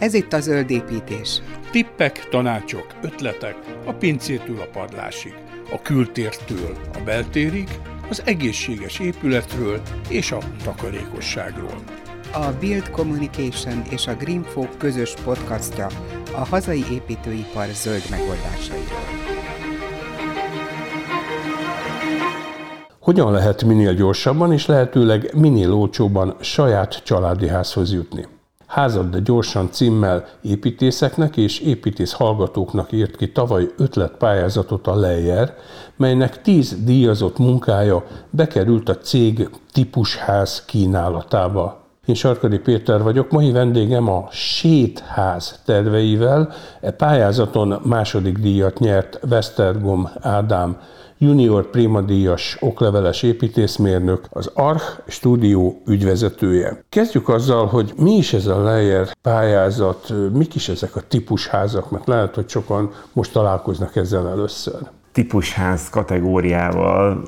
Ez itt a zöld építés. Tippek, tanácsok, ötletek a pincétől a padlásig, a kültértől a beltérig, az egészséges épületről és a takarékosságról. A Build Communication és a Greenfolk közös podcastja a hazai építőipar zöld megoldásairól. Hogyan lehet minél gyorsabban és lehetőleg minél olcsóbban saját családi házhoz jutni? Házad, de gyorsan címmel építészeknek és építész hallgatóknak írt ki tavaly ötletpályázatot a Leyer, melynek tíz díjazott munkája bekerült a cég típusház kínálatába. Én Sarkadi Péter vagyok, mai vendégem a Sétház terveivel. E pályázaton második díjat nyert Westergom Ádám junior díjas okleveles építészmérnök, az Arch stúdió ügyvezetője. Kezdjük azzal, hogy mi is ez a Leyer pályázat, mik is ezek a típusházak, mert lehet, hogy sokan most találkoznak ezzel először típusház kategóriával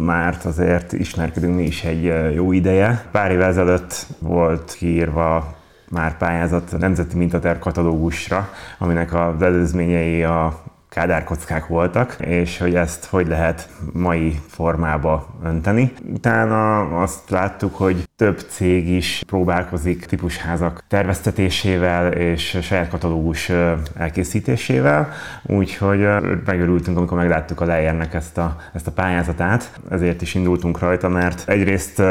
már azért ismerkedünk mi is egy jó ideje. Pár évvel ezelőtt volt kiírva már pályázat a Nemzeti Mintater katalógusra, aminek az előzményei a kádárkockák voltak, és hogy ezt hogy lehet mai formába önteni. Utána azt láttuk, hogy több cég is próbálkozik típusházak terveztetésével és saját katalógus elkészítésével, úgyhogy megörültünk, amikor megláttuk a Lejernek ezt a, ezt a pályázatát, ezért is indultunk rajta, mert egyrészt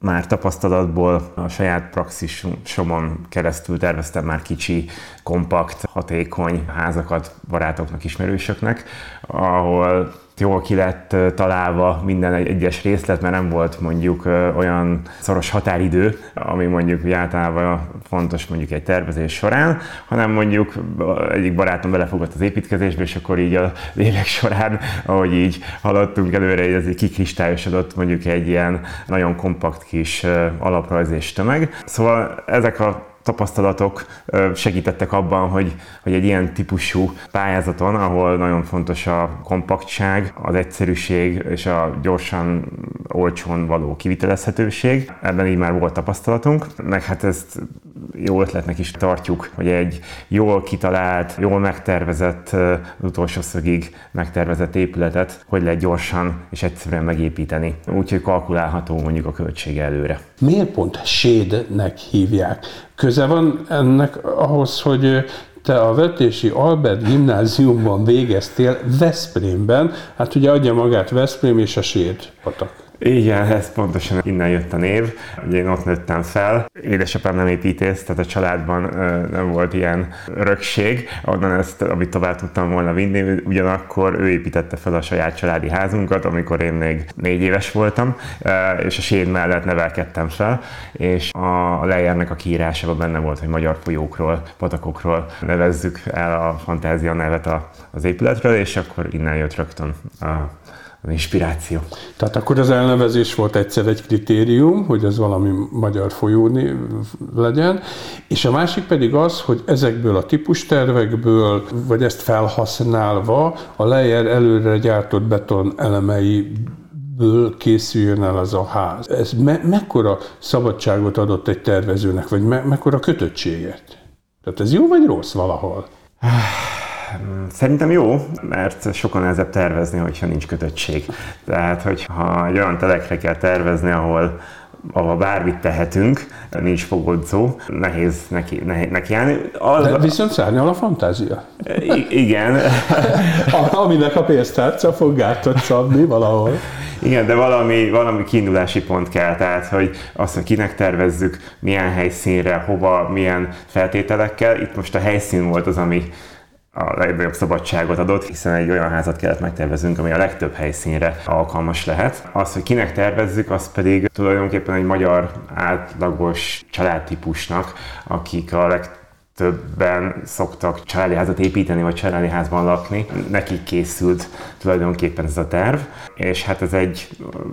már tapasztalatból a saját praxisomon keresztül terveztem már kicsi, kompakt, hatékony házakat barátoknak, ismerősöknek, ahol jól ki lett találva minden egyes részlet, mert nem volt mondjuk olyan szoros határidő, ami mondjuk általában fontos mondjuk egy tervezés során, hanem mondjuk egyik barátom belefogott az építkezésbe, és akkor így a évek során, ahogy így haladtunk előre, ez így kikristályosodott mondjuk egy ilyen nagyon kompakt kis alaprajz és tömeg. Szóval ezek a tapasztalatok segítettek abban, hogy, hogy egy ilyen típusú pályázaton, ahol nagyon fontos a kompaktság, az egyszerűség és a gyorsan, olcsón való kivitelezhetőség, ebben így már volt tapasztalatunk, meg hát ezt jó ötletnek is tartjuk, hogy egy jól kitalált, jól megtervezett, az utolsó szögig megtervezett épületet, hogy lehet gyorsan és egyszerűen megépíteni. Úgyhogy kalkulálható mondjuk a költsége előre. Miért pont sédnek hívják? Köze van ennek ahhoz, hogy te a Vetési Albert gimnáziumban végeztél Veszprémben, hát ugye adja magát Veszprém és a Séd patak. Igen, ez pontosan innen jött a név. Ugye én ott nőttem fel. Édesapám nem építész, tehát a családban nem volt ilyen örökség, onnan ezt, amit tovább tudtam volna vinni, ugyanakkor ő építette fel a saját családi házunkat, amikor én még négy éves voltam, és a séd mellett nevelkedtem fel, és a lejárnak a kiírásában benne volt, hogy magyar folyókról, patakokról nevezzük el a fantázia nevet az épületről, és akkor innen jött rögtön a inspiráció. Tehát akkor az elnevezés volt egyszer egy kritérium, hogy ez valami magyar folyó legyen, és a másik pedig az, hogy ezekből a típustervekből, vagy ezt felhasználva a lejer előre gyártott beton elemei ből készüljön el az a ház. Ez me- mekkora szabadságot adott egy tervezőnek, vagy me- mekkora kötöttséget? Tehát ez jó vagy rossz valahol? Szerintem jó, mert sokan nehezebb tervezni, hogyha nincs kötöttség. Tehát, hogyha egy olyan telekre kell tervezni, ahol ahol bármit tehetünk, nincs fogodzó, nehéz neki, nehéz neki állni. Az, De viszont szárnyal a fantázia. I- igen. Aminek a pénztárca fog gátot szabni valahol. Igen, de valami, valami kiindulási pont kell, tehát hogy azt, hogy kinek tervezzük, milyen helyszínre, hova, milyen feltételekkel. Itt most a helyszín volt az, ami a legnagyobb szabadságot adott, hiszen egy olyan házat kellett megtervezünk, ami a legtöbb helyszínre alkalmas lehet. Az, hogy kinek tervezzük, az pedig tulajdonképpen egy magyar átlagos családtípusnak, akik a legtöbb többen szoktak családi házat építeni, vagy családi házban lakni. Nekik készült tulajdonképpen ez a terv, és hát ez egy,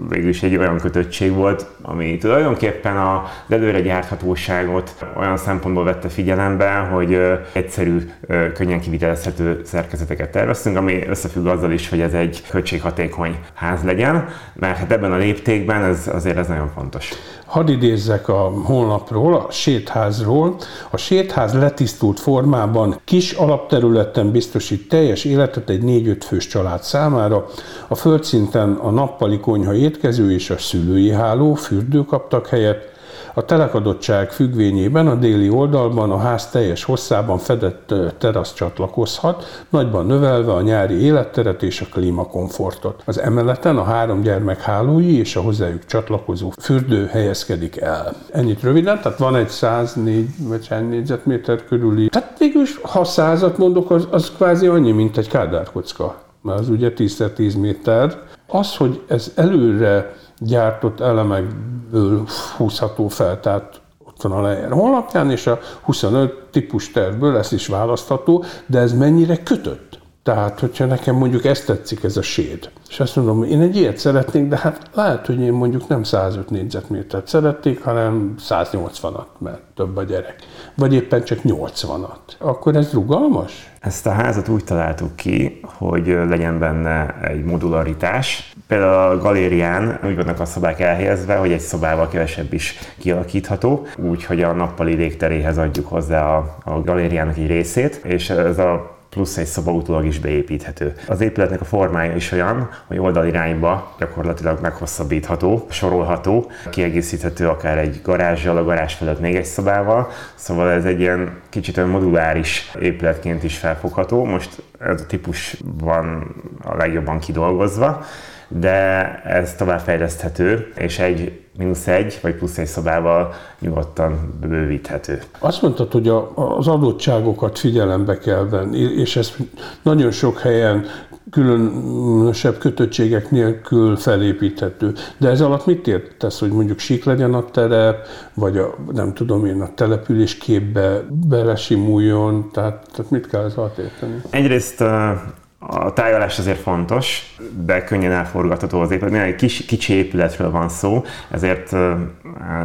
végülis egy olyan kötöttség volt, ami tulajdonképpen az előre gyárthatóságot olyan szempontból vette figyelembe, hogy egyszerű, könnyen kivitelezhető szerkezeteket terveztünk, ami összefügg azzal is, hogy ez egy költséghatékony ház legyen, mert hát ebben a léptékben ez, azért ez nagyon fontos. Hadd idézzek a honlapról, a sétházról. A sétház letisztult formában kis alapterületen biztosít teljes életet egy 4-5 fős család számára. A földszinten a nappali konyha étkező és a szülői háló, fürdő kaptak helyet, a telekadottság függvényében a déli oldalban a ház teljes hosszában fedett terasz csatlakozhat, nagyban növelve a nyári életteret és a klímakomfortot. Az emeleten a három gyermek hálói és a hozzájuk csatlakozó fürdő helyezkedik el. Ennyit röviden, tehát van egy 104 vagy négyzetméter körüli. Tehát végül, ha százat mondok, az, az kvázi annyi, mint egy kádárkocka, mert az ugye 10x10 méter. Az, hogy ez előre gyártott elemekből húzható fel, tehát ott van a Lejer honlapján, és a 25 típus tervből ez is választható, de ez mennyire kötött? Tehát, hogyha nekem mondjuk ezt tetszik, ez a séd, és azt mondom, én egy ilyet szeretnék, de hát lehet, hogy én mondjuk nem 105 négyzetmétert szeretnék, hanem 180-at, mert több a gyerek. Vagy éppen csak 80-at. Akkor ez rugalmas? Ezt a házat úgy találtuk ki, hogy legyen benne egy modularitás. Például a galérián úgy vannak a szobák elhelyezve, hogy egy szobával kevesebb is kialakítható, úgyhogy a nappali légteréhez adjuk hozzá a, a galériának egy részét, és ez a plusz egy szoba utólag is beépíthető. Az épületnek a formája is olyan, hogy oldalirányba gyakorlatilag meghosszabbítható, sorolható, kiegészíthető akár egy garázsjal, a garázs felett még egy szobával, szóval ez egy ilyen kicsit olyan moduláris épületként is felfogható. Most ez a típus van a legjobban kidolgozva, de ez továbbfejleszthető, és egy mínusz egy vagy plusz egy szobával nyugodtan bővíthető. Azt mondtad, hogy a, az adottságokat figyelembe kell venni, és ez nagyon sok helyen különösebb kötöttségek nélkül felépíthető. De ez alatt mit értesz, hogy mondjuk sík legyen a terep, vagy a, nem tudom én, a település képbe belesimuljon, tehát, tehát mit kell ez alatt érteni? Egyrészt a tájolás azért fontos, de könnyen elforgatható az épület. Mivel egy kis, kicsi épületről van szó, ezért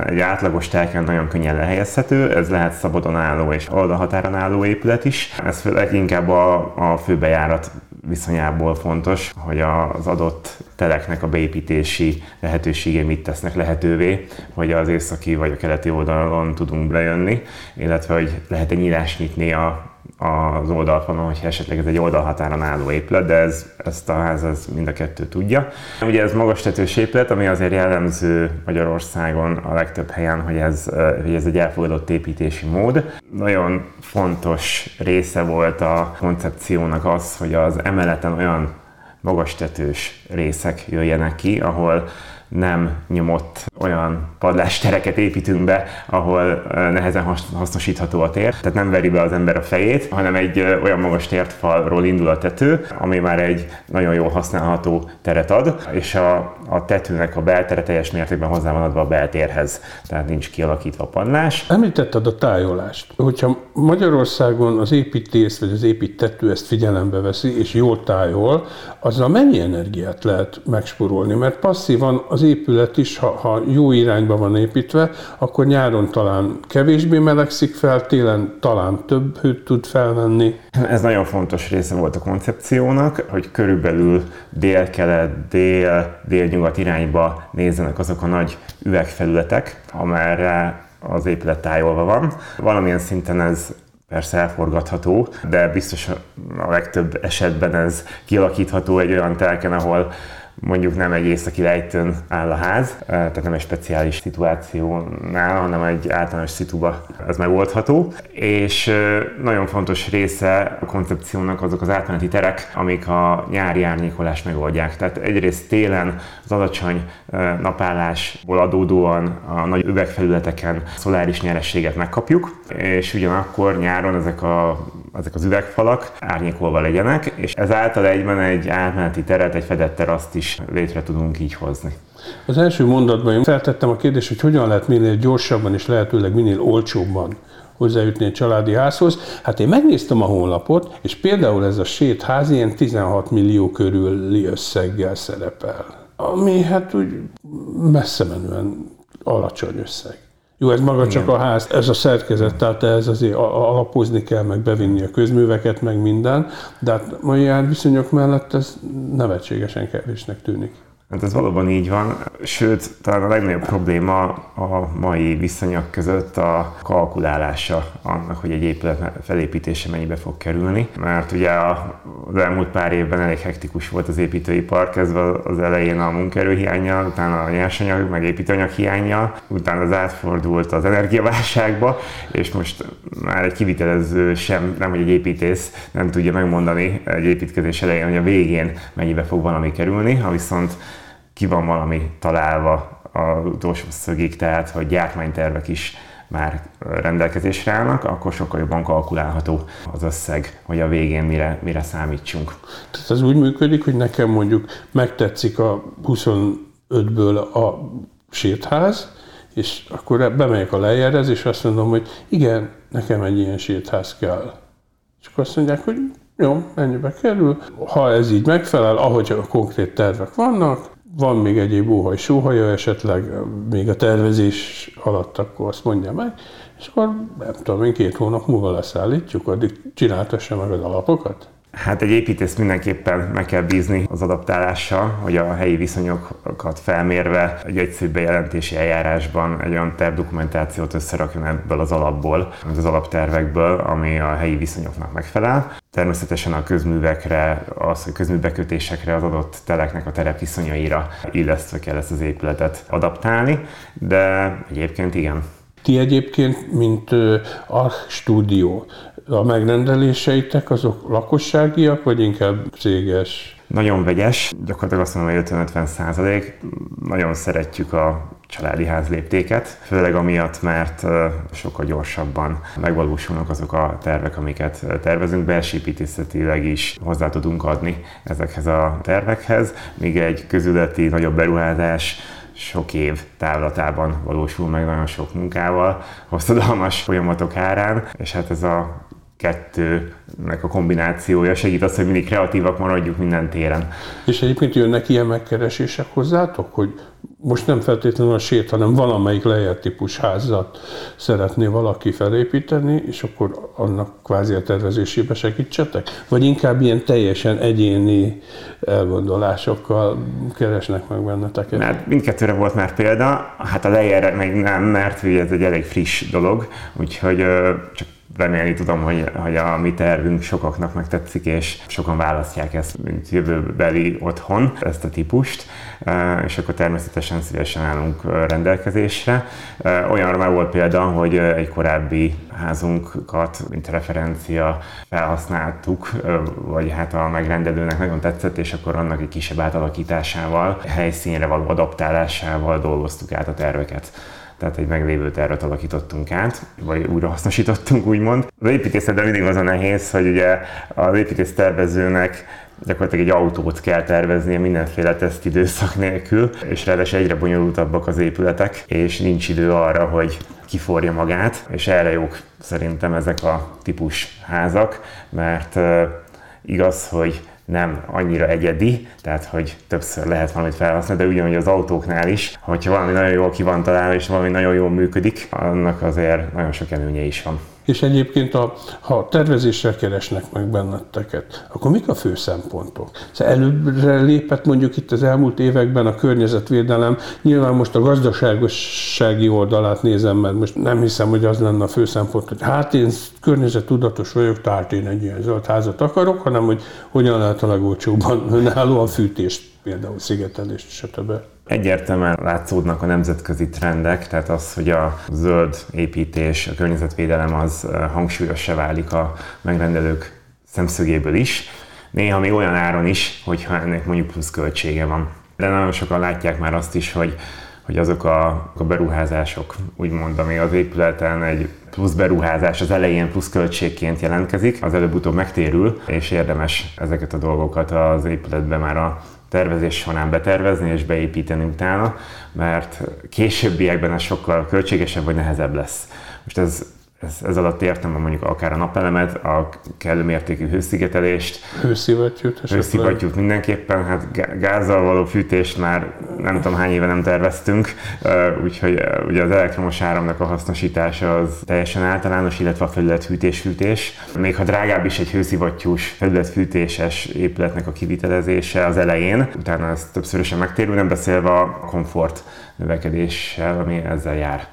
egy átlagos telken nagyon könnyen lehelyezhető. Ez lehet szabadon álló és oldalhatáron álló épület is. Ez főleg inkább a, a főbejárat viszonyából fontos, hogy az adott teleknek a beépítési lehetősége mit tesznek lehetővé, hogy az északi vagy a keleti oldalon tudunk bejönni, illetve hogy lehet-e nyílás nyitni a az oldalfalon, hogy esetleg ez egy oldalhatáron álló épület, de ez, ezt a ház ez mind a kettő tudja. Ugye ez magas tetős épület, ami azért jellemző Magyarországon a legtöbb helyen, hogy ez, hogy ez egy elfogadott építési mód. Nagyon fontos része volt a koncepciónak az, hogy az emeleten olyan magas tetős részek jöjjenek ki, ahol nem nyomott olyan padlástereket építünk be, ahol nehezen hasznosítható a tér. Tehát nem veri be az ember a fejét, hanem egy olyan magas tértfalról indul a tető, ami már egy nagyon jól használható teret ad, és a, a tetőnek a beltere teljes mértékben hozzá van adva a beltérhez, tehát nincs kialakítva a padlás. Említetted a tájolást. Hogyha Magyarországon az építész vagy az építető ezt figyelembe veszi, és jól tájol, azzal mennyi energiát lehet megspórolni? Mert passzívan az épület is, ha, ha jó irányba van építve, akkor nyáron talán kevésbé melegszik fel, télen talán több hőt tud felvenni. Ez nagyon fontos része volt a koncepciónak, hogy körülbelül dél-kelet, dél, dél-nyugat irányba nézzenek azok a nagy üvegfelületek, amerre az épület tájolva van. Valamilyen szinten ez persze elforgatható, de biztos a legtöbb esetben ez kialakítható egy olyan telken, ahol mondjuk nem egy északi lejtőn áll a ház, tehát nem egy speciális szituációnál, hanem egy általános szituba ez megoldható. És nagyon fontos része a koncepciónak azok az átmeneti terek, amik a nyári árnyékolást megoldják. Tehát egyrészt télen az alacsony napállásból adódóan a nagy üvegfelületeken szoláris nyerességet megkapjuk, és ugyanakkor nyáron ezek a ezek az üvegfalak árnyékolva legyenek, és ezáltal egyben egy átmeneti teret, egy fedett teraszt is létre tudunk így hozni. Az első mondatban én feltettem a kérdést, hogy hogyan lehet minél gyorsabban és lehetőleg minél olcsóbban hozzájutni egy családi házhoz. Hát én megnéztem a honlapot, és például ez a sétház ilyen 16 millió körüli összeggel szerepel. Ami hát úgy messze menően alacsony összeg. Jó, ez maga Igen. csak a ház, ez a szerkezet, tehát ez azért alapozni kell, meg bevinni a közműveket, meg minden, de hát mai viszonyok mellett ez nevetségesen kevésnek tűnik. Hát ez valóban így van, sőt, talán a legnagyobb probléma a mai viszonyok között a kalkulálása annak, hogy egy épület felépítése mennyibe fog kerülni. Mert ugye az elmúlt pár évben elég hektikus volt az építőipar, kezdve az elején a munkaerőhiányjal, utána a nyersanyag, meg építőanyag hiányjal, utána az átfordult az energiaválságba, és most már egy kivitelező sem, nem hogy egy építész nem tudja megmondani egy építkezés elején, hogy a végén mennyibe fog valami kerülni, ha viszont ki van valami találva az utolsó szögig, tehát hogy gyártmánytervek is már rendelkezésre állnak, akkor sokkal jobban kalkulálható az összeg, hogy a végén mire, mire számítsunk. Tehát ez úgy működik, hogy nekem mondjuk megtetszik a 25-ből a sétház, és akkor bemegyek a lejárez, és azt mondom, hogy igen, nekem egy ilyen sétház kell. És akkor azt mondják, hogy jó, ennyibe kerül. Ha ez így megfelel, ahogy a konkrét tervek vannak, van még egyéb óhaj, sóhaja esetleg, még a tervezés alatt, akkor azt mondja meg, és akkor nem tudom én, két hónap múlva leszállítjuk, addig csináltassa meg az alapokat. Hát egy építész mindenképpen meg kell bízni az adaptálással, hogy a helyi viszonyokat felmérve egy egyszerű bejelentési eljárásban egy olyan tervdokumentációt összerakjon ebből az alapból, az alaptervekből, ami a helyi viszonyoknak megfelel. Természetesen a közművekre, az, hogy közműbekötésekre, az adott teleknek a terepviszonyaira illesztve kell ezt az épületet adaptálni, de egyébként igen. Ti egyébként, mint Arch Studio, a megrendeléseitek azok lakosságiak, vagy inkább céges? Nagyon vegyes, gyakorlatilag azt mondom, hogy 50-50 százalék. Nagyon szeretjük a családi házléptéket, főleg amiatt, mert sokkal gyorsabban megvalósulnak azok a tervek, amiket tervezünk, belsépítészetileg is hozzá tudunk adni ezekhez a tervekhez, míg egy közületi nagyobb beruházás sok év távlatában valósul meg nagyon sok munkával, hosszadalmas folyamatok árán, és hát ez a kettőnek a kombinációja segít az, hogy mindig kreatívak maradjuk minden téren. És egyébként jönnek ilyen megkeresések hozzátok, hogy most nem feltétlenül a sét, hanem valamelyik lejárt típus házat szeretné valaki felépíteni, és akkor annak kvázi a tervezésébe segítsetek? Vagy inkább ilyen teljesen egyéni elgondolásokkal keresnek meg benneteket? Mert mindkettőre volt már példa, hát a lejjára meg nem, mert ez egy elég friss dolog, úgyhogy csak remélni tudom, hogy, hogy a mi tervünk sokaknak megtetszik, és sokan választják ezt, mint jövőbeli otthon, ezt a típust, és akkor természetesen szívesen állunk rendelkezésre. Olyanra már volt példa, hogy egy korábbi házunkat, mint referencia felhasználtuk, vagy hát a megrendelőnek nagyon tetszett, és akkor annak egy kisebb átalakításával, helyszínre való adaptálásával dolgoztuk át a terveket tehát egy meglévő tervet alakítottunk át, vagy újra hasznosítottunk, úgymond. Az építészetben mindig az a nehéz, hogy ugye az építész tervezőnek gyakorlatilag egy autót kell terveznie mindenféle tesztidőszak nélkül, és ráadásul egyre bonyolultabbak az épületek, és nincs idő arra, hogy kiforja magát, és erre jók szerintem ezek a típus házak, mert igaz, hogy nem annyira egyedi, tehát hogy többször lehet valamit felhasználni, de ugyanúgy az autóknál is, hogyha valami nagyon jól ki van találva és valami nagyon jól működik, annak azért nagyon sok előnye is van. És egyébként, a, ha tervezéssel keresnek meg benneteket, akkor mik a fő szempontok? Szóval előbbre lépett mondjuk itt az elmúlt években a környezetvédelem, nyilván most a gazdaságossági oldalát nézem, mert most nem hiszem, hogy az lenne a fő szempont, hogy hát én környezettudatos vagyok, tehát én egy ilyen zöld házat akarok, hanem hogy hogyan lehet a legolcsóbban önállóan fűtést, például szigetelést, stb. Egyértelműen látszódnak a nemzetközi trendek, tehát az, hogy a zöld építés, a környezetvédelem az hangsúlyosra válik a megrendelők szemszögéből is. Néha még olyan áron is, hogyha ennek mondjuk plusz költsége van. De nagyon sokan látják már azt is, hogy hogy azok a, a beruházások, úgymond, ami az épületen egy plusz beruházás az elején plusz költségként jelentkezik, az előbb-utóbb megtérül, és érdemes ezeket a dolgokat az épületbe már a tervezés során betervezni és beépíteni utána, mert későbbiekben ez sokkal költségesebb vagy nehezebb lesz. Most ez ez, ez alatt értem mondjuk akár a napelemet, a kellő mértékű hőszigetelést. Hőszivattyút Hőszivattyút mindenképpen, hát gázzal való fűtést már nem tudom hány éve nem terveztünk, úgyhogy ugye az elektromos áramnak a hasznosítása az teljesen általános, illetve a felülethűtés-fűtés. Még ha drágább is egy hőszivattyús felületfűtéses épületnek a kivitelezése az elején, utána ez többszörösen megtérül, nem beszélve a komfort növekedéssel, ami ezzel jár.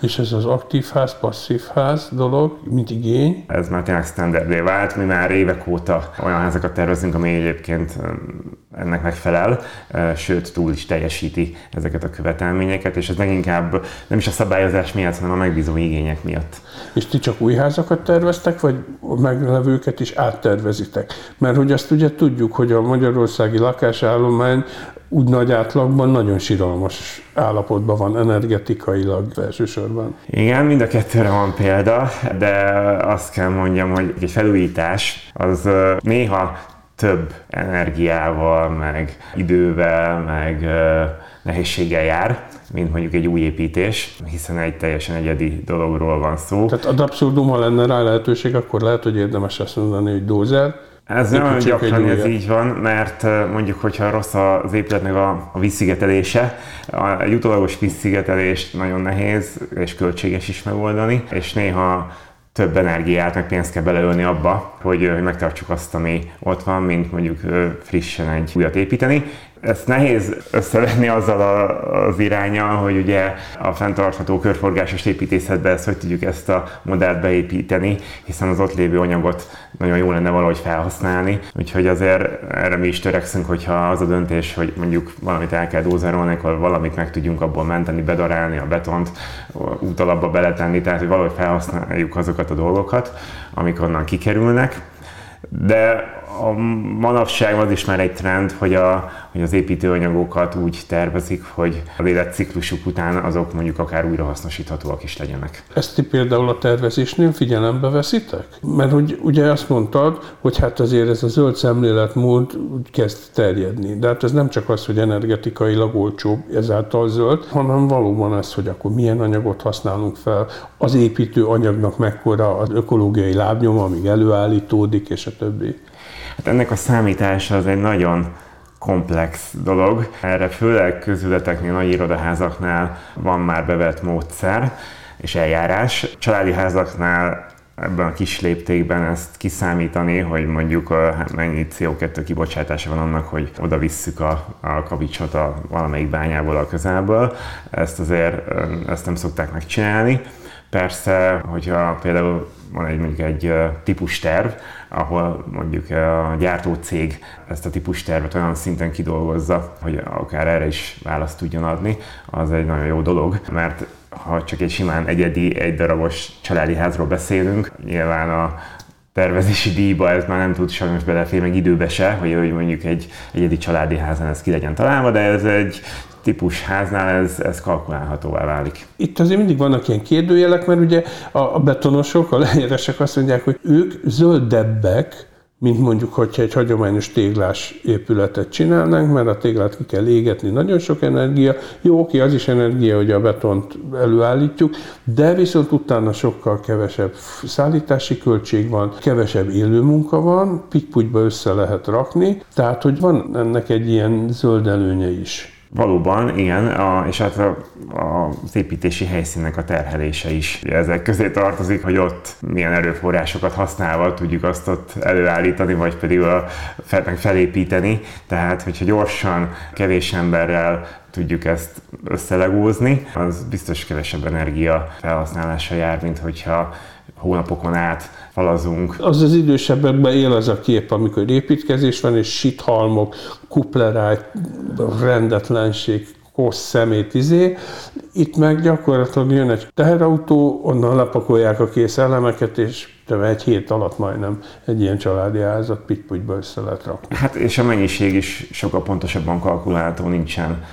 És ez az aktív ház, passzív ház dolog, mint igény? Ez már tényleg standardé vált, mi már évek óta olyan házakat tervezünk, ami egyébként ennek megfelel, sőt túl is teljesíti ezeket a követelményeket, és ez leginkább nem is a szabályozás miatt, hanem a megbízó igények miatt. És ti csak új házakat terveztek, vagy a meglevőket is áttervezitek? Mert hogy azt ugye tudjuk, hogy a magyarországi lakásállomány úgy nagy átlagban nagyon siralmas állapotban van energetikailag elsősorban. Igen, mind a kettőre van példa, de azt kell mondjam, hogy egy felújítás az néha több energiával, meg idővel, meg nehézséggel jár, mint mondjuk egy új építés, hiszen egy teljesen egyedi dologról van szó. Tehát ad abszurdum, ha lenne rá lehetőség, akkor lehet, hogy érdemes azt mondani, hogy dózer, ez nagyon gyakran ez így van, mert mondjuk, hogyha rossz az épületnek a, a vízszigetelése, egy utolagos vízszigetelést nagyon nehéz és költséges is megoldani, és néha több energiát, meg pénzt kell beleölni abba, hogy megtartsuk azt, ami ott van, mint mondjuk frissen egy újat építeni. Ezt nehéz összevenni azzal a, az irányal, hogy ugye a fenntartható körforgásos építészetbe ezt hogy tudjuk ezt a modellt beépíteni, hiszen az ott lévő anyagot nagyon jó lenne valahogy felhasználni. Úgyhogy azért erre mi is törekszünk, hogyha az a döntés, hogy mondjuk valamit el kell dózerolni, akkor valamit meg tudjunk abból menteni, bedarálni a betont, útalapba beletenni, tehát hogy valahogy felhasználjuk azokat a dolgokat, amik onnan kikerülnek. De a manapság az is már egy trend, hogy, a, hogy az építőanyagokat úgy tervezik, hogy az életciklusuk után azok mondjuk akár újrahasznosíthatóak is legyenek. Ezt ti például a tervezésnél figyelembe veszitek? Mert hogy ugye azt mondtad, hogy hát azért ez a zöld szemléletmód kezd terjedni. De hát ez nem csak az, hogy energetikailag olcsóbb, ezáltal zöld, hanem valóban ez, hogy akkor milyen anyagot használunk fel, az építő anyagnak mekkora az ökológiai lábnyoma, amíg előállítódik, és a többi. Hát ennek a számítása az egy nagyon komplex dolog. Erre főleg közületeknél, nagy irodaházaknál van már bevett módszer és eljárás. Családi házaknál ebben a kis léptékben ezt kiszámítani, hogy mondjuk hát mennyi CO2 kibocsátása van annak, hogy oda visszük a, a kavicsot a valamelyik bányából a közelből. Ezt azért ezt nem szokták megcsinálni. Persze, hogyha például van egy mondjuk egy típus terv, ahol mondjuk a gyártó cég ezt a típus tervet olyan szinten kidolgozza, hogy akár erre is választ tudjon adni, az egy nagyon jó dolog, mert ha csak egy simán egyedi, egy darabos családi házról beszélünk, nyilván a tervezési díjba ez már nem tud sajnos beleférni, meg időbe se, hogy, hogy mondjuk egy egyedi családi házan ez ki legyen találva, de ez egy típus háznál ez, ez kalkulálhatóvá válik. Itt azért mindig vannak ilyen kérdőjelek, mert ugye a, betonosok, a leíresek azt mondják, hogy ők zöldebbek, mint mondjuk, hogyha egy hagyományos téglás épületet csinálnánk, mert a téglát ki kell égetni, nagyon sok energia. Jó, oké, az is energia, hogy a betont előállítjuk, de viszont utána sokkal kevesebb szállítási költség van, kevesebb élő munka van, pikputyba össze lehet rakni, tehát hogy van ennek egy ilyen zöld előnye is. Valóban, igen, a, és hát a, a, az építési helyszínnek a terhelése is ezek közé tartozik, hogy ott milyen erőforrásokat használva tudjuk azt ott előállítani, vagy pedig a, fel, meg felépíteni. Tehát, hogyha gyorsan, kevés emberrel tudjuk ezt összelegózni, az biztos kevesebb energia felhasználása jár, mint hogyha hónapokon át falazunk. Az az idősebbekben él az a kép, amikor építkezés van, és sithalmok, kupleráj, rendetlenség, kossz szemét izé. Itt meg gyakorlatilag jön egy teherautó, onnan lepakolják a kész elemeket, és egy hét alatt majdnem egy ilyen családi házat pitputyba össze lehet rakni. Hát és a mennyiség is sokkal pontosabban kalkulálható, nincsen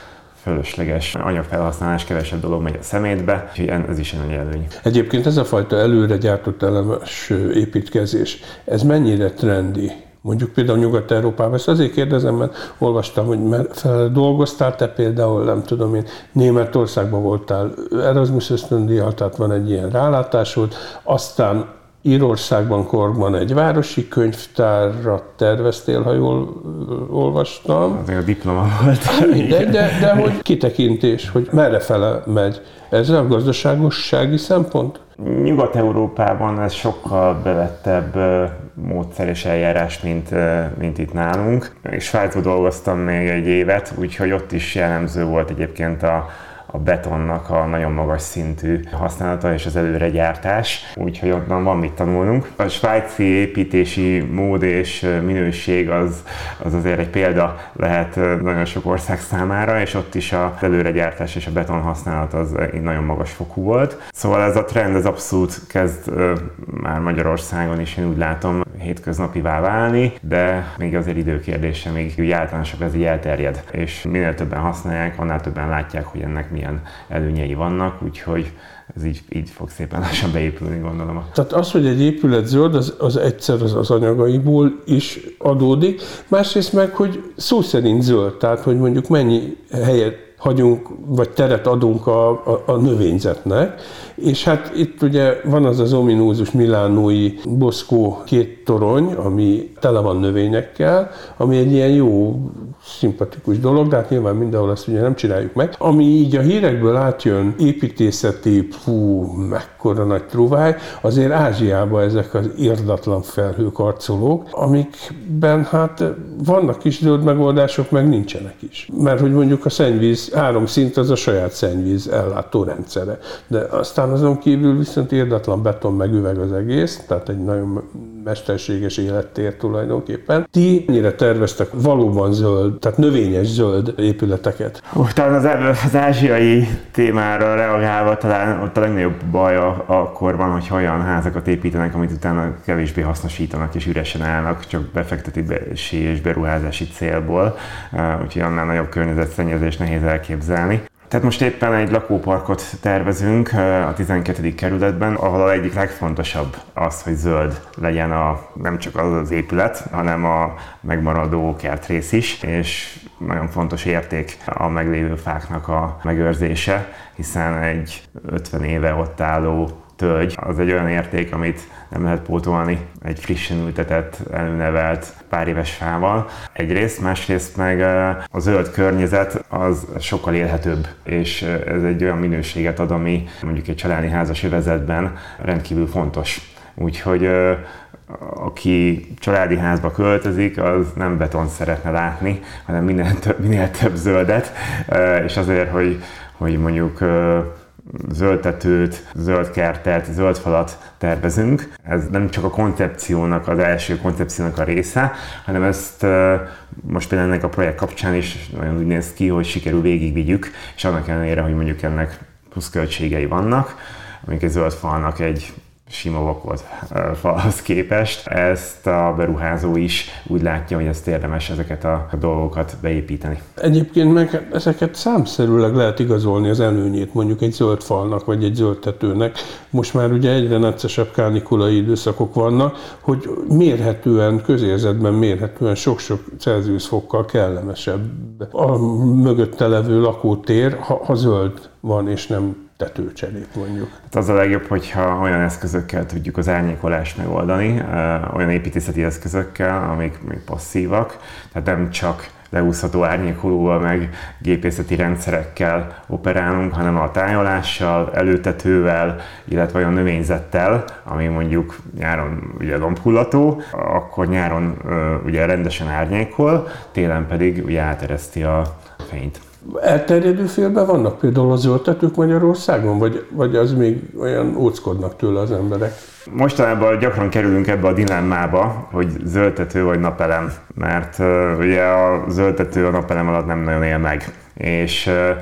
fölösleges anyagfelhasználás, kevesebb dolog megy a szemétbe, úgyhogy ez is egy előny. Egyébként ez a fajta előre gyártott elemes építkezés, ez mennyire trendi mondjuk például Nyugat-Európában. Ezt azért kérdezem, mert olvastam, hogy mert dolgoztál te például, nem tudom én, Németországban voltál Erasmus ösztöndíjjal, tehát van egy ilyen rálátásod, aztán Írországban korban egy városi könyvtárra terveztél, ha jól olvastam. Az a diploma volt. De, de, de hogy kitekintés, hogy merre fele megy. Ez a gazdaságossági szempont? Nyugat-Európában ez sokkal bevettebb módszer és eljárás, mint, mint itt nálunk. És Svájcban dolgoztam még egy évet, úgyhogy ott is jellemző volt egyébként a, a betonnak a nagyon magas szintű használata és az előregyártás, úgyhogy onnan van mit tanulnunk. A svájci építési mód és minőség az, az azért egy példa lehet nagyon sok ország számára, és ott is az előregyártás és a beton használat az nagyon magas fokú volt. Szóval ez a trend az abszolút kezd már Magyarországon is, én úgy látom, hétköznapivá válni, de még azért időkérdése, még úgy általánosabb ez így elterjed, és minél többen használják, annál többen látják, hogy ennek milyen előnyei vannak, úgyhogy ez így, így fog szépen lassan beépülni, gondolom. Tehát az, hogy egy épület zöld, az, az egyszer az, az anyagaiból is adódik, másrészt meg, hogy szó szerint zöld, tehát hogy mondjuk mennyi helyet hagyunk, vagy teret adunk a, a, a növényzetnek, és hát itt ugye van az az ominózus milánói Boszkó két torony, ami tele van növényekkel, ami egy ilyen jó, szimpatikus dolog, de hát nyilván mindenhol ezt ugye nem csináljuk meg. Ami így a hírekből átjön építészeti, fú, mekkora nagy truváj, azért Ázsiában ezek az irdatlan felhőkarcolók, amikben hát vannak is zöld megoldások, meg nincsenek is. Mert hogy mondjuk a szennyvíz áramszint az a saját szennyvíz ellátó rendszere. De aztán azon kívül viszont irdatlan beton meg üveg az egész, tehát egy nagyon mesterséges élettér tulajdonképpen. Ti mennyire terveztek valóban zöld, tehát növényes zöld épületeket? Talán az, az ázsiai témára reagálva talán ott a legnagyobb baj akkor van, hogy olyan házakat építenek, amit utána kevésbé hasznosítanak és üresen állnak, csak befektetési és beruházási célból, úgyhogy annál nagyobb környezetszennyezés nehéz elképzelni. Tehát most éppen egy lakóparkot tervezünk a 12. kerületben, ahol a egyik legfontosabb az, hogy zöld legyen a, nem csak az az épület, hanem a megmaradó kertrész is, és nagyon fontos érték a meglévő fáknak a megőrzése, hiszen egy 50 éve ott álló tölgy, az egy olyan érték, amit nem lehet pótolni egy frissen ültetett, előnevelt pár éves fával. Egyrészt, másrészt meg a zöld környezet az sokkal élhetőbb, és ez egy olyan minőséget ad, ami mondjuk egy családi házas övezetben rendkívül fontos. Úgyhogy aki családi házba költözik, az nem beton szeretne látni, hanem minél több, minél több zöldet, és azért, hogy, hogy mondjuk zöld tetőt, zöld kertet, zöld falat tervezünk. Ez nem csak a koncepciónak, az első koncepciónak a része, hanem ezt most például ennek a projekt kapcsán is nagyon úgy néz ki, hogy sikerül végigvigyük, és annak ellenére, hogy mondjuk ennek pluszköltségei vannak, amik egy zöld falnak egy sima vakolt falhoz képest. Ezt a beruházó is úgy látja, hogy ezt érdemes ezeket a dolgokat beépíteni. Egyébként meg ezeket számszerűleg lehet igazolni az előnyét mondjuk egy zöld falnak, vagy egy zöld tetőnek. Most már ugye egyre neccesebb kánikulai időszakok vannak, hogy mérhetően, közérzetben mérhetően sok-sok Celsius fokkal kellemesebb a mögötte levő lakótér, ha, ha zöld van és nem tetőcserét mondjuk. Hát az a legjobb, hogyha olyan eszközökkel tudjuk az árnyékolást megoldani, olyan építészeti eszközökkel, amik még passzívak, tehát nem csak leúszható árnyékolóval, meg gépészeti rendszerekkel operálunk, hanem a tájolással, előtetővel, illetve olyan növényzettel, ami mondjuk nyáron ugye lombhullató, akkor nyáron ugye rendesen árnyékol, télen pedig ugye átereszti a fényt elterjedő félben vannak például az zöldtetők Magyarországon, vagy, vagy az még olyan óckodnak tőle az emberek? Mostanában gyakran kerülünk ebbe a dilemmába, hogy zöldtető vagy napelem, mert uh, ugye a zöldtető a napelem alatt nem nagyon él meg. És uh,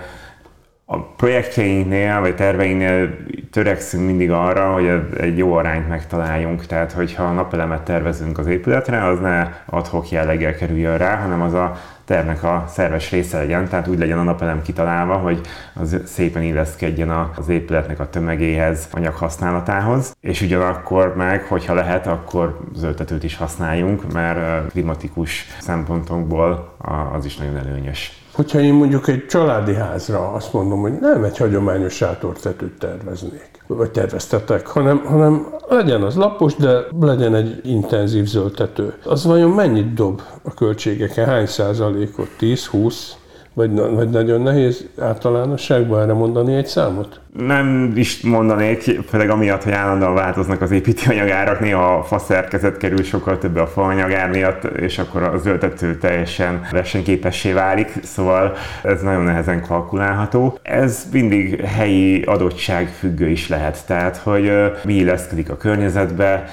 a projektjeinknél, vagy terveinknél törekszünk mindig arra, hogy egy jó arányt megtaláljunk. Tehát, hogyha napelemet tervezünk az épületre, az ne adhok jelleggel kerüljön rá, hanem az a tervnek a szerves része legyen, tehát úgy legyen a napelem kitalálva, hogy az szépen illeszkedjen az épületnek a tömegéhez, anyag használatához, és ugyanakkor meg, hogyha lehet, akkor zöldtetőt is használjunk, mert klimatikus szempontokból az is nagyon előnyös. Hogyha én mondjuk egy családi házra azt mondom, hogy nem egy hagyományos sátortetőt terveznék, vagy terveztetek, hanem, hanem legyen az lapos, de legyen egy intenzív zöldtető. Az vajon mennyit dob a költségeken? Hány százalékot? 10, 20? Vagy, vagy nagyon nehéz általánosságban erre mondani egy számot? Nem is mondanék, főleg amiatt, hogy állandóan változnak az építőanyagárak, néha a faszerkezet kerül sokkal több a faanyagár miatt, és akkor az öltető teljesen versenyképessé válik, szóval ez nagyon nehezen kalkulálható. Ez mindig helyi adottság függő is lehet, tehát hogy mi illeszkedik a környezetbe,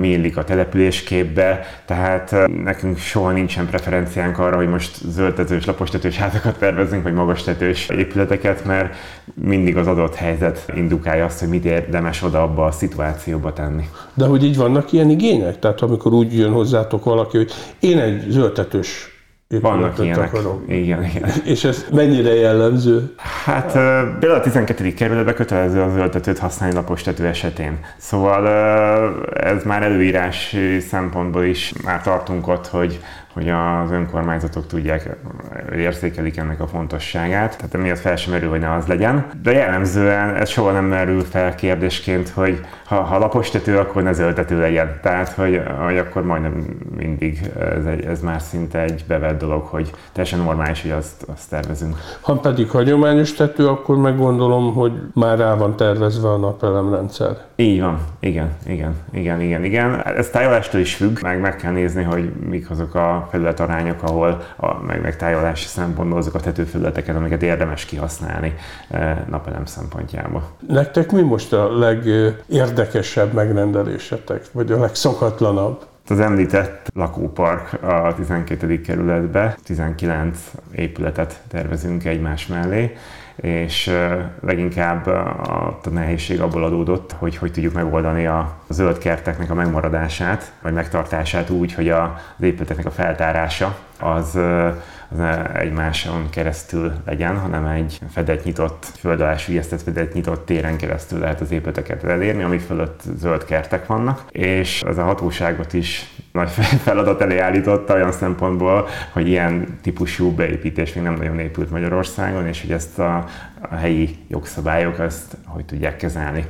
mi illik a településképbe, tehát nekünk soha nincsen preferenciánk arra, hogy most zöldtetős, lapostetős házakat tervezünk, vagy magastetős épületeket, mert mindig az adott hely helyzet indukálja azt, hogy mit érdemes oda abba a szituációba tenni. De hogy így vannak ilyen igények? Tehát amikor úgy jön hozzátok valaki, hogy én egy zöldtetős vannak ilyenek. Akarok. Igen, igen. És ez mennyire jellemző? Hát például a 12. kerületben kötelező az öltetőt használni lapos tető esetén. Szóval ez már előírás szempontból is már tartunk ott, hogy hogy az önkormányzatok tudják, érzékelik ennek a fontosságát. Tehát emiatt fel sem merül, hogy ne az legyen. De jellemzően ez soha nem merül fel kérdésként, hogy ha, ha lapos tető, akkor ne zöldtető legyen. Tehát, hogy, hogy akkor majdnem mindig ez, egy, ez már szinte egy bevett dolog, hogy teljesen normális, hogy azt, azt tervezünk. Ha pedig hagyományos tető, akkor meg gondolom, hogy már rá van tervezve a napelemrendszer. Így van, igen, igen, igen, igen, igen. Ez tájolástól is függ, meg meg kell nézni, hogy mik azok a felületarányok, ahol a, meg, tájolási szempontból azok a tetőfelületeket, amiket érdemes kihasználni eh, napelem szempontjából. Nektek mi most a legérdekesebb megrendelésetek, vagy a legszokatlanabb? Az említett lakópark a 12. kerületbe, 19 épületet tervezünk egymás mellé, és leginkább a, nehézség abból adódott, hogy hogy tudjuk megoldani a zöld kerteknek a megmaradását, vagy megtartását úgy, hogy az épületeknek a feltárása az az ne egymáson keresztül legyen, hanem egy fedett nyitott, föld alá sülyeztett fedett nyitott téren keresztül lehet az épületeket elérni, ami fölött zöld kertek vannak, és az a hatóságot is nagy feladat elé állította olyan szempontból, hogy ilyen típusú beépítés még nem nagyon épült Magyarországon, és hogy ezt a, a helyi jogszabályok ezt hogy tudják kezelni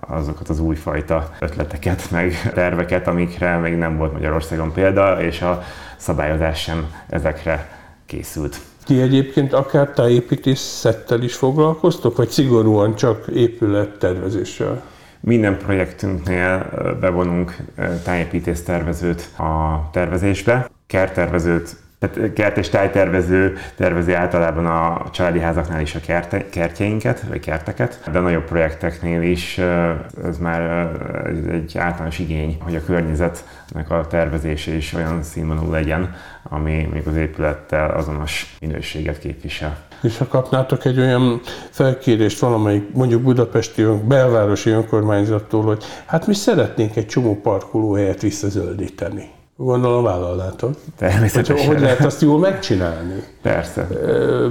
azokat az újfajta ötleteket, meg terveket, amikre még nem volt Magyarországon példa, és a szabályozás sem ezekre készült. Ti egyébként akár tájépítészettel is foglalkoztok, vagy szigorúan csak épülettervezéssel? Minden projektünknél bevonunk tájépítés tervezőt a tervezésbe, kerttervezőt tehát kert és tájtervező tervezi általában a családi házaknál is a kerte, kertjeinket, vagy kerteket, de a nagyobb projekteknél is ez már egy általános igény, hogy a környezetnek a tervezése is olyan színvonalú legyen, ami még az épülettel azonos minőséget képvisel. És ha kapnátok egy olyan felkérést valamelyik, mondjuk budapesti belvárosi önkormányzattól, hogy hát mi szeretnénk egy csomó parkolóhelyet visszazöldíteni Gondolom vállalnátok. Természetesen. Hogy, hogy lehet azt jól megcsinálni? Persze.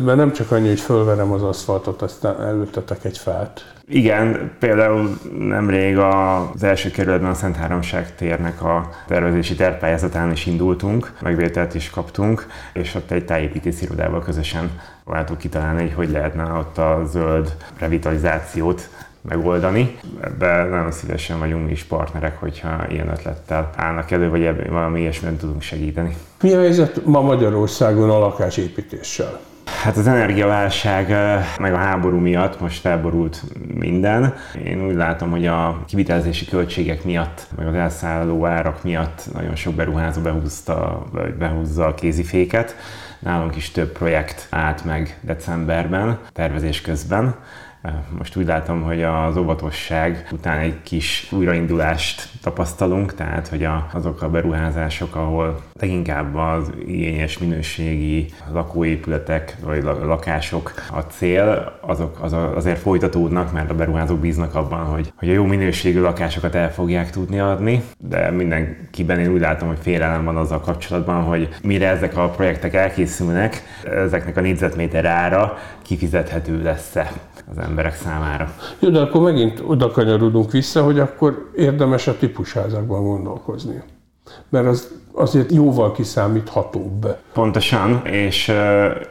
Mert nem csak annyi, hogy fölverem az aszfaltot, aztán előttetek egy fát. Igen, például nemrég az első kerületben a Szent Háromság térnek a tervezési tervpályázatán is indultunk, megvételt is kaptunk, és ott egy tájépítész irodával közösen váltuk kitalálni, hogy hogy lehetne ott a zöld revitalizációt megoldani. Ebben nagyon szívesen vagyunk is partnerek, hogyha ilyen ötlettel állnak elő, vagy ebben valami ilyesmiben tudunk segíteni. Mi a helyzet ma Magyarországon a lakásépítéssel? Hát az energiaválság eh, meg a háború miatt most felborult minden. Én úgy látom, hogy a kivitelezési költségek miatt, meg az elszálló árak miatt nagyon sok beruházó behúzta, vagy behúzza a kéziféket. Nálunk is több projekt állt meg decemberben, tervezés közben most úgy látom, hogy az óvatosság után egy kis újraindulást tapasztalunk, tehát hogy a, azok a beruházások, ahol leginkább az igényes minőségi lakóépületek vagy lakások a cél, azok az azért folytatódnak, mert a beruházók bíznak abban, hogy, hogy a jó minőségű lakásokat el fogják tudni adni, de mindenkiben én úgy látom, hogy félelem van azzal kapcsolatban, hogy mire ezek a projektek elkészülnek, ezeknek a négyzetméter ára kifizethető lesz-e az emberek számára. Jó, de akkor megint oda kanyarodunk vissza, hogy akkor érdemes a típusházakban gondolkozni. Mert az azért jóval kiszámíthatóbb. Pontosan, és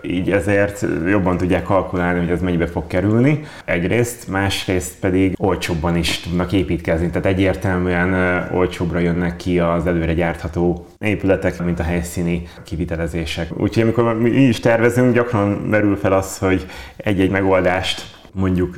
így ezért jobban tudják kalkulálni, hogy ez mennyibe fog kerülni. Egyrészt, másrészt pedig olcsóbban is tudnak építkezni, tehát egyértelműen olcsóbbra jönnek ki az előre gyártható épületek, mint a helyszíni kivitelezések. Úgyhogy amikor mi is tervezünk, gyakran merül fel az, hogy egy-egy megoldást mondjuk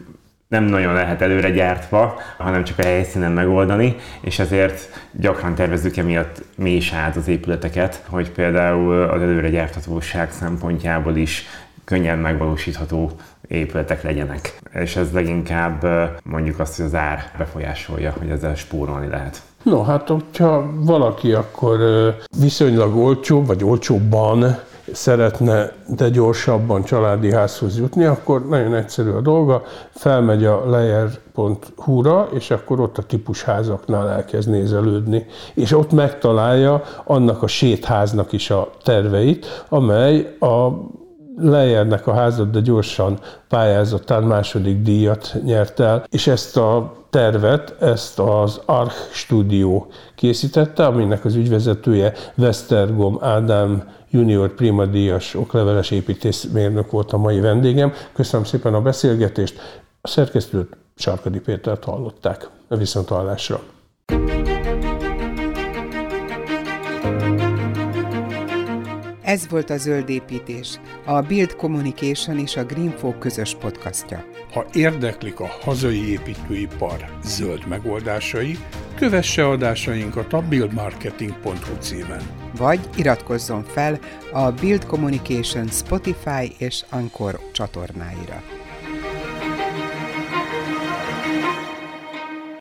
nem nagyon lehet előre gyártva, hanem csak a helyszínen megoldani, és ezért gyakran tervezzük emiatt mi is át az épületeket, hogy például az előre gyárthatóság szempontjából is könnyen megvalósítható épületek legyenek. És ez leginkább mondjuk azt, hogy az ár befolyásolja, hogy ezzel spórolni lehet. No, hát hogyha valaki akkor viszonylag olcsó, vagy olcsóbban szeretne, de gyorsabban családi házhoz jutni, akkor nagyon egyszerű a dolga, felmegy a lejer.hu-ra, és akkor ott a típusházaknál elkezd nézelődni, és ott megtalálja annak a sétháznak is a terveit, amely a Lejjernek a házat, de gyorsan pályázatán második díjat nyert el, és ezt a tervet, ezt az Arch Studio készítette, aminek az ügyvezetője Westergom Ádám junior prima díjas okleveles építészmérnök volt a mai vendégem. Köszönöm szépen a beszélgetést. A szerkesztőt Sarkadi Pétert hallották. A viszonthallásra. Ez volt a Zöld Építés, a Build Communication és a Greenfo közös podcastja. Ha érdeklik a hazai építőipar zöld megoldásai, kövesse adásainkat a buildmarketing.hu címen. Vagy iratkozzon fel a Build Communication Spotify és Anchor csatornáira.